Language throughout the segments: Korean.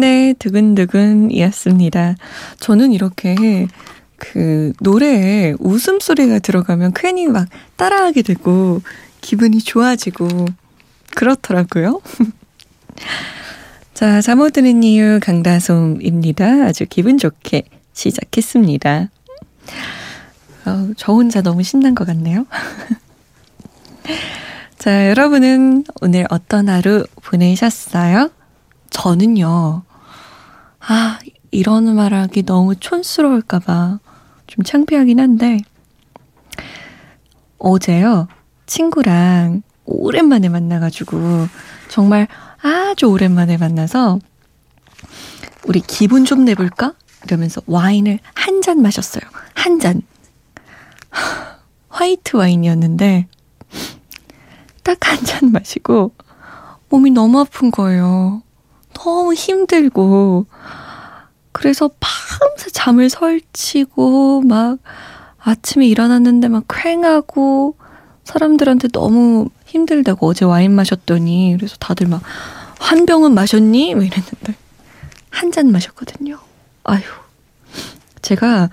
팬의 두근두근이었습니다. 저는 이렇게 그 노래에 웃음소리가 들어가면 괜히 막 따라하게 되고 기분이 좋아지고 그렇더라고요. 자, 잠 못 드는 이유 강다솜입니다. 아주 기분 좋게 시작했습니다. 어, 저 혼자 너무 신난 것 같네요. 자, 여러분은 오늘 어떤 하루 보내셨어요? 저는요, 아, 이런 말하기 너무 촌스러울까봐 좀 창피하긴 한데, 어제요, 친구랑 오랜만에 만나가지고, 정말 아주 오랜만에 만나서, 우리 기분 좀 내볼까? 이러면서 와인을 한 잔 마셨어요. 한 잔. 화이트 와인이었는데, 딱 한 잔 마시고, 몸이 너무 아픈 거예요. 너무 힘들고, 그래서 밤새 잠을 설치고, 막 아침에 일어났는데 막 쾌하고, 사람들한테 너무 힘들다고 어제 와인 마셨더니, 그래서 다들 막, 한 병은 마셨니? 뭐 이랬는데, 한 잔 마셨거든요. 아휴. 제가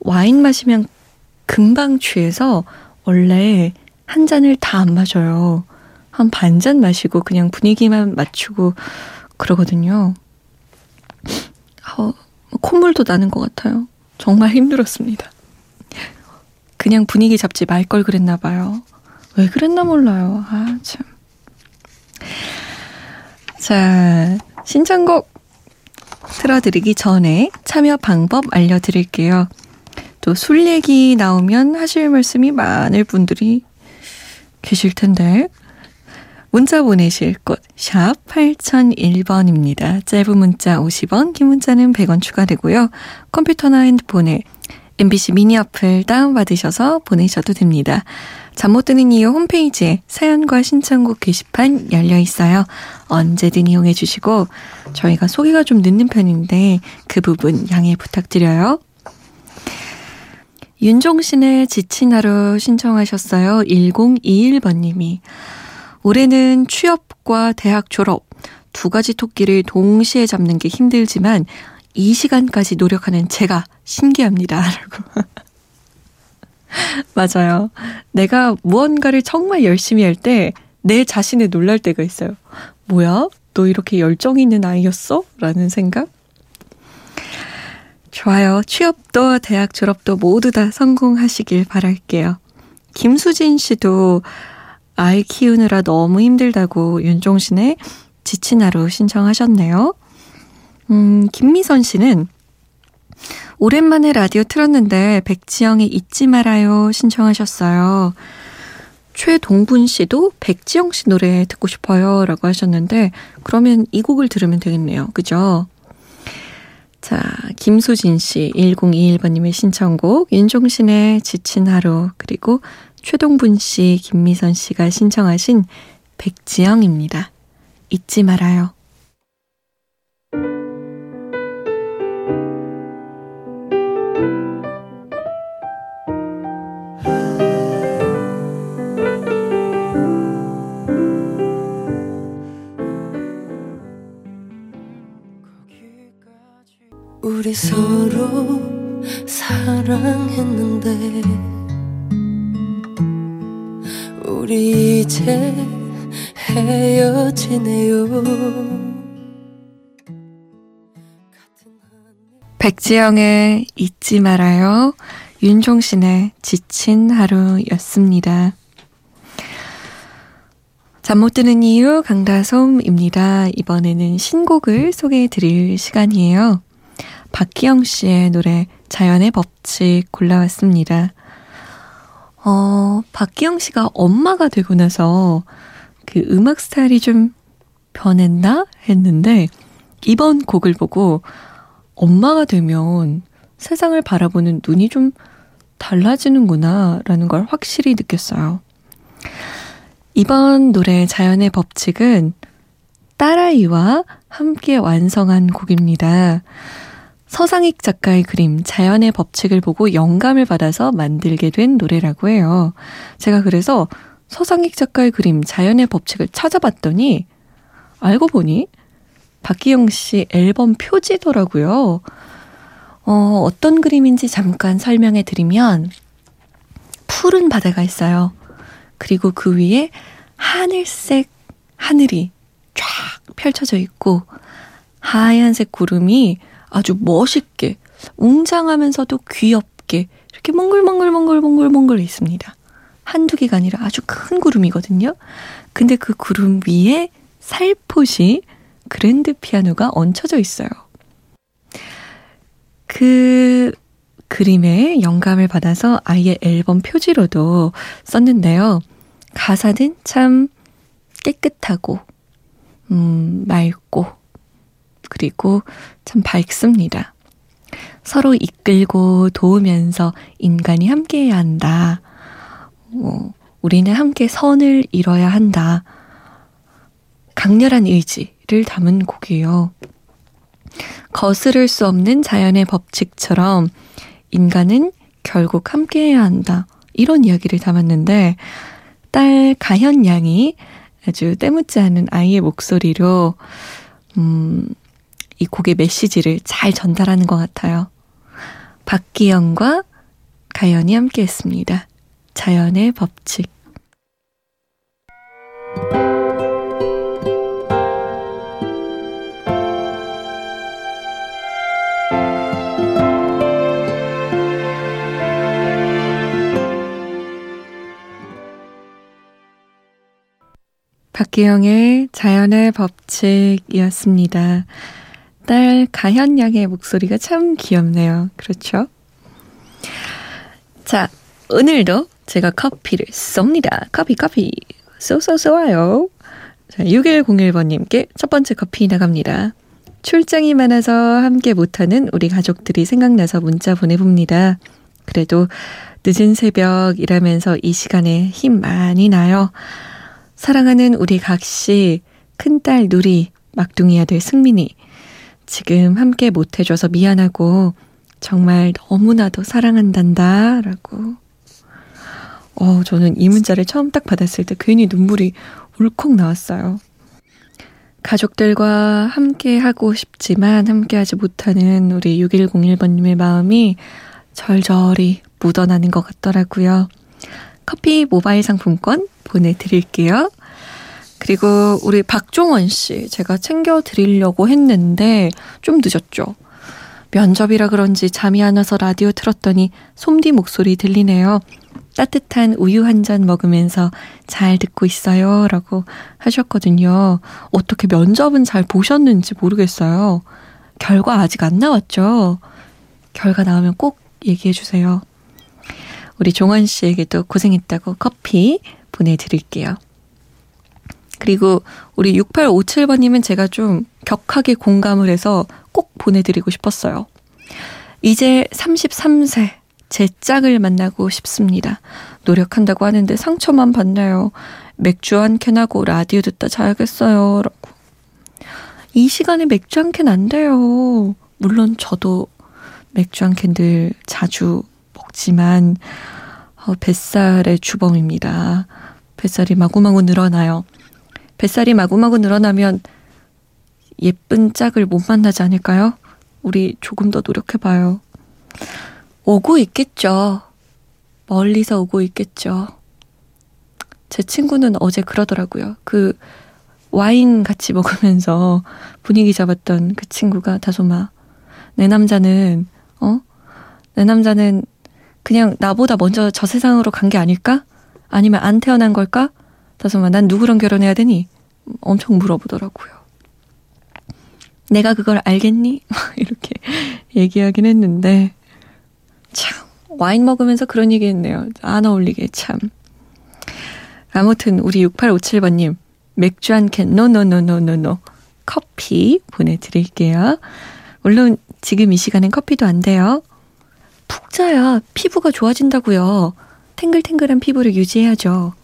와인 마시면 금방 취해서 원래 한 잔을 다 안 마셔요. 한 반 잔 마시고 그냥 분위기만 맞추고 그러거든요. 어, 콧물도 나는 것 같아요. 정말 힘들었습니다. 그냥 분위기 잡지 말 걸 그랬나 봐요. 왜 그랬나 몰라요. 아, 참. 자, 신청곡 틀어드리기 전에 참여 방법 알려드릴게요. 또 술 얘기 나오면 하실 말씀이 많을 분들이 계실 텐데 문자 보내실 곳 샵 8001번입니다. 짧은 문자 50원, 긴 문자는 100원 추가되고요. 컴퓨터나 핸드폰에 MBC 미니 어플 다운받으셔서 보내셔도 됩니다. 잠 못 드는 이유 홈페이지에 사연과 신청곡 게시판 열려 있어요. 언제든 이용해 주시고 저희가 소개가 좀 늦는 편인데 그 부분 양해 부탁드려요. 윤종신의 지친 하루 신청하셨어요. 1021번님이. 올해는 취업과 대학 졸업 두 가지 토끼를 동시에 잡는 게 힘들지만 이 시간까지 노력하는 제가 신기합니다. 라고. 맞아요. 내가 무언가를 정말 열심히 할 때 내 자신에 놀랄 때가 있어요. 뭐야? 너 이렇게 열정 있는 아이였어? 라는 생각? 좋아요. 취업도 대학 졸업도 모두 다 성공하시길 바랄게요. 김수진 씨도 아이 키우느라 너무 힘들다고 윤종신의 지친 하루 신청하셨네요. 음, 김미선 씨는 오랜만에 라디오 틀었는데 백지영의 잊지 말아요 신청하셨어요. 최동분 씨도 백지영 씨 노래 듣고 싶어요 라고 하셨는데 그러면 이 곡을 들으면 되겠네요. 그죠? 자, 김수진 씨 1021번님의 신청곡 윤종신의 지친 하루 그리고 최동분 씨, 김미선 씨가 신청하신 백지영입니다. 잊지 말아요. 우리 서로 사랑했는데 이제 헤어지네요. 백지영의 잊지 말아요. 윤종신의 지친 하루였습니다. 잠 못 드는 이유 강다솜입니다. 이번에는 신곡을 소개해 드릴 시간이에요. 박기영 씨의 노래 자연의 법칙 골라왔습니다. 어, 박기영 씨가 엄마가 되고 나서 그 음악 스타일이 좀 변했나 했는데 이번 곡을 보고 엄마가 되면 세상을 바라보는 눈이 좀 달라지는구나 라는 걸 확실히 느꼈어요. 이번 노래 자연의 법칙은 딸아이와 함께 완성한 곡입니다. 서상익 작가의 그림 자연의 법칙을 보고 영감을 받아서 만들게 된 노래라고 해요. 제가 그래서 서상익 작가의 그림 자연의 법칙을 찾아봤더니 알고 보니 박기영 씨 앨범 표지더라고요. 어, 어떤 그림인지 잠깐 설명해 드리면 푸른 바다가 있어요. 그리고 그 위에 하늘색 하늘이 쫙 펼쳐져 있고 하얀색 구름이 아주 멋있게 웅장하면서도 귀엽게 이렇게 몽글몽글몽글몽글몽글 있습니다. 한두 개가 아니라 아주 큰 구름이거든요. 근데 그 구름 위에 살포시 그랜드 피아노가 얹혀져 있어요. 그 그림에 영감을 받아서 아이의 앨범 표지로도 썼는데요. 가사는 참 깨끗하고, 음, 맑고, 그리고 참 밝습니다. 서로 이끌고 도우면서 인간이 함께해야 한다. 어, 우리는 함께 선을 이뤄야 한다. 강렬한 의지를 담은 곡이에요. 거스를 수 없는 자연의 법칙처럼 인간은 결국 함께해야 한다. 이런 이야기를 담았는데 딸 가현 양이 아주 때묻지 않은 아이의 목소리로 음, 이 곡의 메시지를 잘 전달하는 것 같아요. 박기영과 가연이 함께 했습니다. 자연의 법칙. 박기영의 자연의 법칙이었습니다. 딸 가현 양의 목소리가 참 귀엽네요. 그렇죠? 자, 오늘도 제가 커피를 쏩니다. 커피, 커피. 쏘쏘 쏘아요. 자, 6101번님께 첫 번째 커피 나갑니다. 출장이 많아서 함께 못하는 우리 가족들이 생각나서 문자 보내봅니다. 그래도 늦은 새벽 일하면서 이 시간에 힘 많이 나요. 사랑하는 우리 각시, 큰딸 누리, 막둥이 아들 승민이. 지금 함께 못해줘서 미안하고, 정말 너무나도 사랑한단다. 라고. 어, 저는 이 문자를 처음 딱 받았을 때 괜히 눈물이 울컥 나왔어요. 가족들과 함께 하고 싶지만 함께 하지 못하는 우리 6101번님의 마음이 절절히 묻어나는 것 같더라고요. 커피 모바일 상품권 보내드릴게요. 그리고 우리 박종원 씨, 제가 챙겨 드리려고 했는데 좀 늦었죠. 면접이라 그런지 잠이 안 와서 라디오 틀었더니 솜디 목소리 들리네요. 따뜻한 우유 한 잔 먹으면서 잘 듣고 있어요. 라고 하셨거든요. 어떻게 면접은 잘 보셨는지 모르겠어요. 결과 아직 안 나왔죠? 결과 나오면 꼭 얘기해 주세요. 우리 종원 씨에게도 고생했다고 커피 보내드릴게요. 그리고 우리 6857번님은 제가 좀 격하게 공감을 해서 꼭 보내드리고 싶었어요. 이제 33세, 제 짝을 만나고 싶습니다. 노력한다고 하는데 상처만 받나요? 맥주 한 캔하고 라디오 듣다 자야겠어요. 라고. 이 시간에 맥주 한 캔 안 돼요. 물론 저도 맥주 한 캔들 자주 먹지만, 어, 뱃살의 주범입니다. 뱃살이 마구마구 늘어나요. 뱃살이 마구마구 늘어나면 예쁜 짝을 못 만나지 않을까요? 우리 조금 더 노력해봐요. 오고 있겠죠. 멀리서 오고 있겠죠. 제 친구는 어제 그러더라고요. 그 와인 같이 먹으면서 분위기 잡았던 그 친구가 다소마 내 남자는 어? 내 남자는 그냥 나보다 먼저 저 세상으로 간 게 아닐까? 아니면 안 태어난 걸까? 다소마 난 누구랑 결혼해야 되니? 엄청 물어보더라고요. 내가 그걸 알겠니? 이렇게 얘기하긴 했는데, 참, 와인 먹으면서 그런 얘기 했네요. 안 어울리게 참. 아무튼, 우리 6857번님, 맥주 한 캔, 노노노노노노. 커피 보내드릴게요. 물론, 지금 이 시간엔 커피도 안 돼요. 푹 자야 피부가 좋아진다고요. 탱글탱글한 피부를 유지해야죠.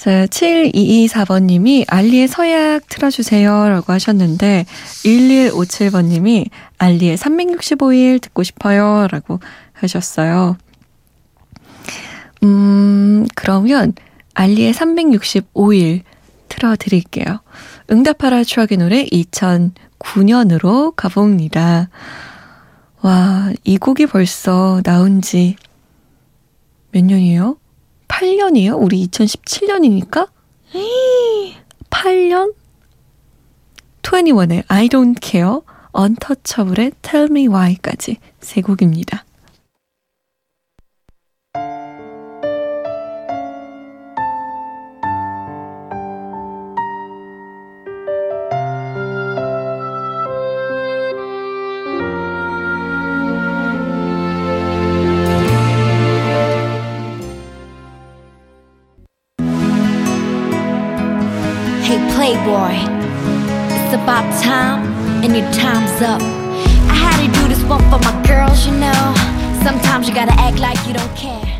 자, 7224번님이 알리의 서약 틀어주세요. 라고 하셨는데, 1157번님이 알리의 365일 듣고 싶어요. 라고 하셨어요. 음, 그러면 알리의 365일 틀어드릴게요. 응답하라 추억의 노래 2009년으로 가봅니다. 와, 이 곡이 벌써 나온 지 몇 년이에요? 8년이에요? 우리 2017년이니까? 8년? 21의 I don't care, Untouchable의 Tell me why까지 세 곡입니다. Boy. It's about time, and your time's up. I had to do this one for my girls, you know. Sometimes you gotta act like you don't care.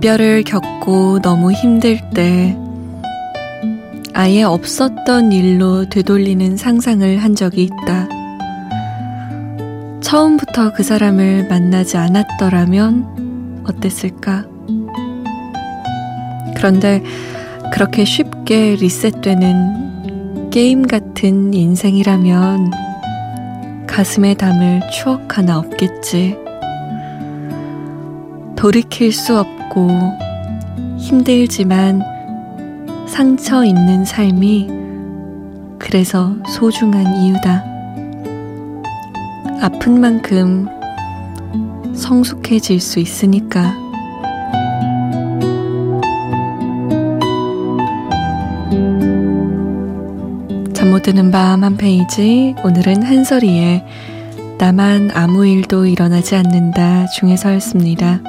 이별을 겪고 너무 힘들 때 아예 없었던 일로 되돌리는 상상을 한 적이 있다. 처음부터 그 사람을 만나지 않았더라면 어땠을까? 그런데 그렇게 쉽게 리셋되는 게임 같은 인생이라면 가슴에 담을 추억 하나 없겠지. 돌이킬 수 없고 힘들지만 상처 있는 삶이 그래서 소중한 이유다. 아픈 만큼 성숙해질 수 있으니까. 잠 못 드는 밤 한 페이지. 오늘은 한설이의 나만 아무 일도 일어나지 않는다 중에서였습니다.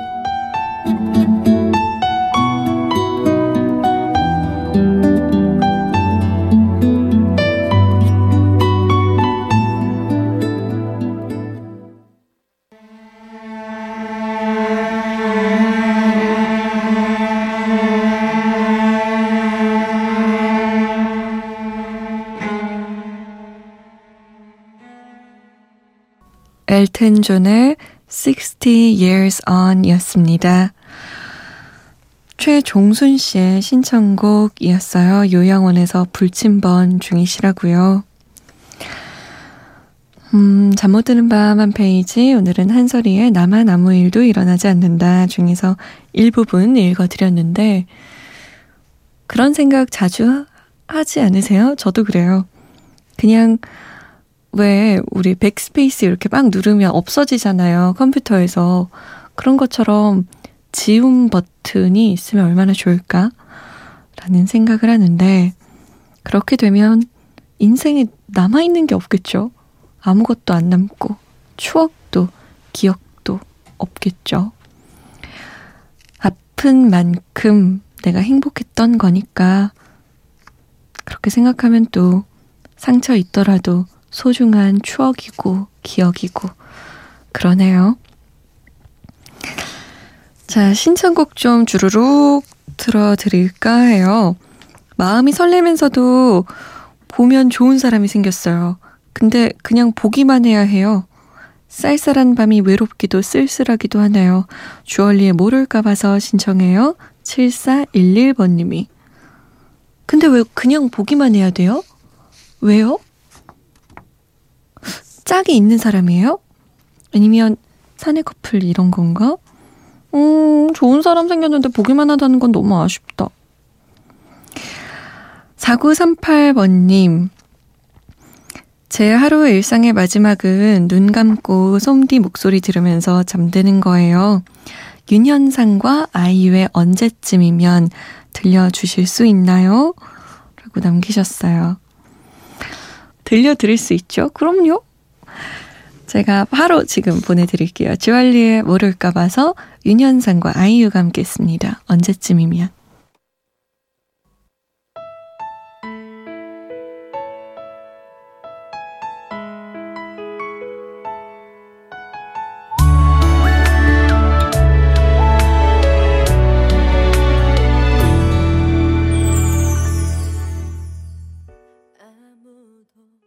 엘튼 존의 60 Years On 이었습니다. 최종순 씨의 신청곡이었어요. 요양원에서 불침번 중이시라고요. 음, 잠 못 드는 밤 한 페이지. 오늘은 한설이의 나만 아무 일도 일어나지 않는다 중에서 일부분 읽어드렸는데, 그런 생각 자주 하지 않으세요? 저도 그래요. 그냥, 왜 우리 백스페이스 이렇게 막 누르면 없어지잖아요. 컴퓨터에서. 그런 것처럼 지움 버튼이 있으면 얼마나 좋을까? 라는 생각을 하는데, 그렇게 되면 인생에 남아있는 게 없겠죠? 아무것도 안 남고, 추억도, 기억도 없겠죠? 아픈 만큼 내가 행복했던 거니까, 그렇게 생각하면 또 상처 있더라도 소중한 추억이고 기억이고 그러네요. 자, 신청곡 좀 주르륵 들어드릴까 해요. 마음이 설레면서도 보면 좋은 사람이 생겼어요. 근데 그냥 보기만 해야 해요. 쌀쌀한 밤이 외롭기도 쓸쓸하기도 하네요. 주얼리에 모를까 봐서 신청해요. 7411번님이. 근데 왜 그냥 보기만 해야 돼요? 왜요? 짝이 있는 사람이에요? 아니면 사내 커플 이런 건가? 음, 좋은 사람 생겼는데 보기만 하다는 건 너무 아쉽다. 4938번님. 제 하루 일상의 마지막은 눈 감고 솜디 목소리 들으면서 잠드는 거예요. 윤현상과 아이유의 언제쯤이면 들려주실 수 있나요? 라고 남기셨어요. 들려드릴 수 있죠? 그럼요. 제가 바로 지금 보내드릴게요. 주얼리의 모를까 봐서 윤현상과 아이유가 함께 했습니다. 언제쯤이면.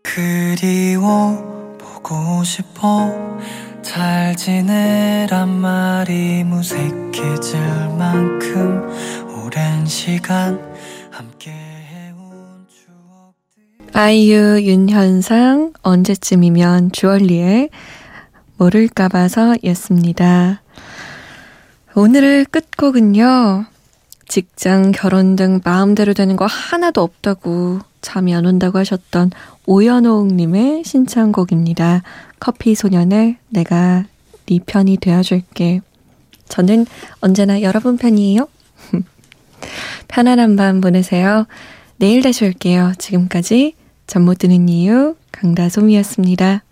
그리워 보고 싶어 잘 지내란 말이 무색해질 만큼 오랜 시간 함께 해온 추억들 아이유, 윤현상, 언제쯤이면 주얼리의 모를까 봐서 였습니다. 오늘의 끝곡은요. 직장, 결혼 등 마음대로 되는 거 하나도 없다고 잠이 안 온다고 하셨던 오연옥님의 신청곡입니다. 커피 소년의 내가 네 편이 되어줄게. 저는 언제나 여러분 편이에요. 편안한 밤 보내세요. 내일 다시 올게요. 지금까지 잠 못 드는 이유 강다솜이었습니다.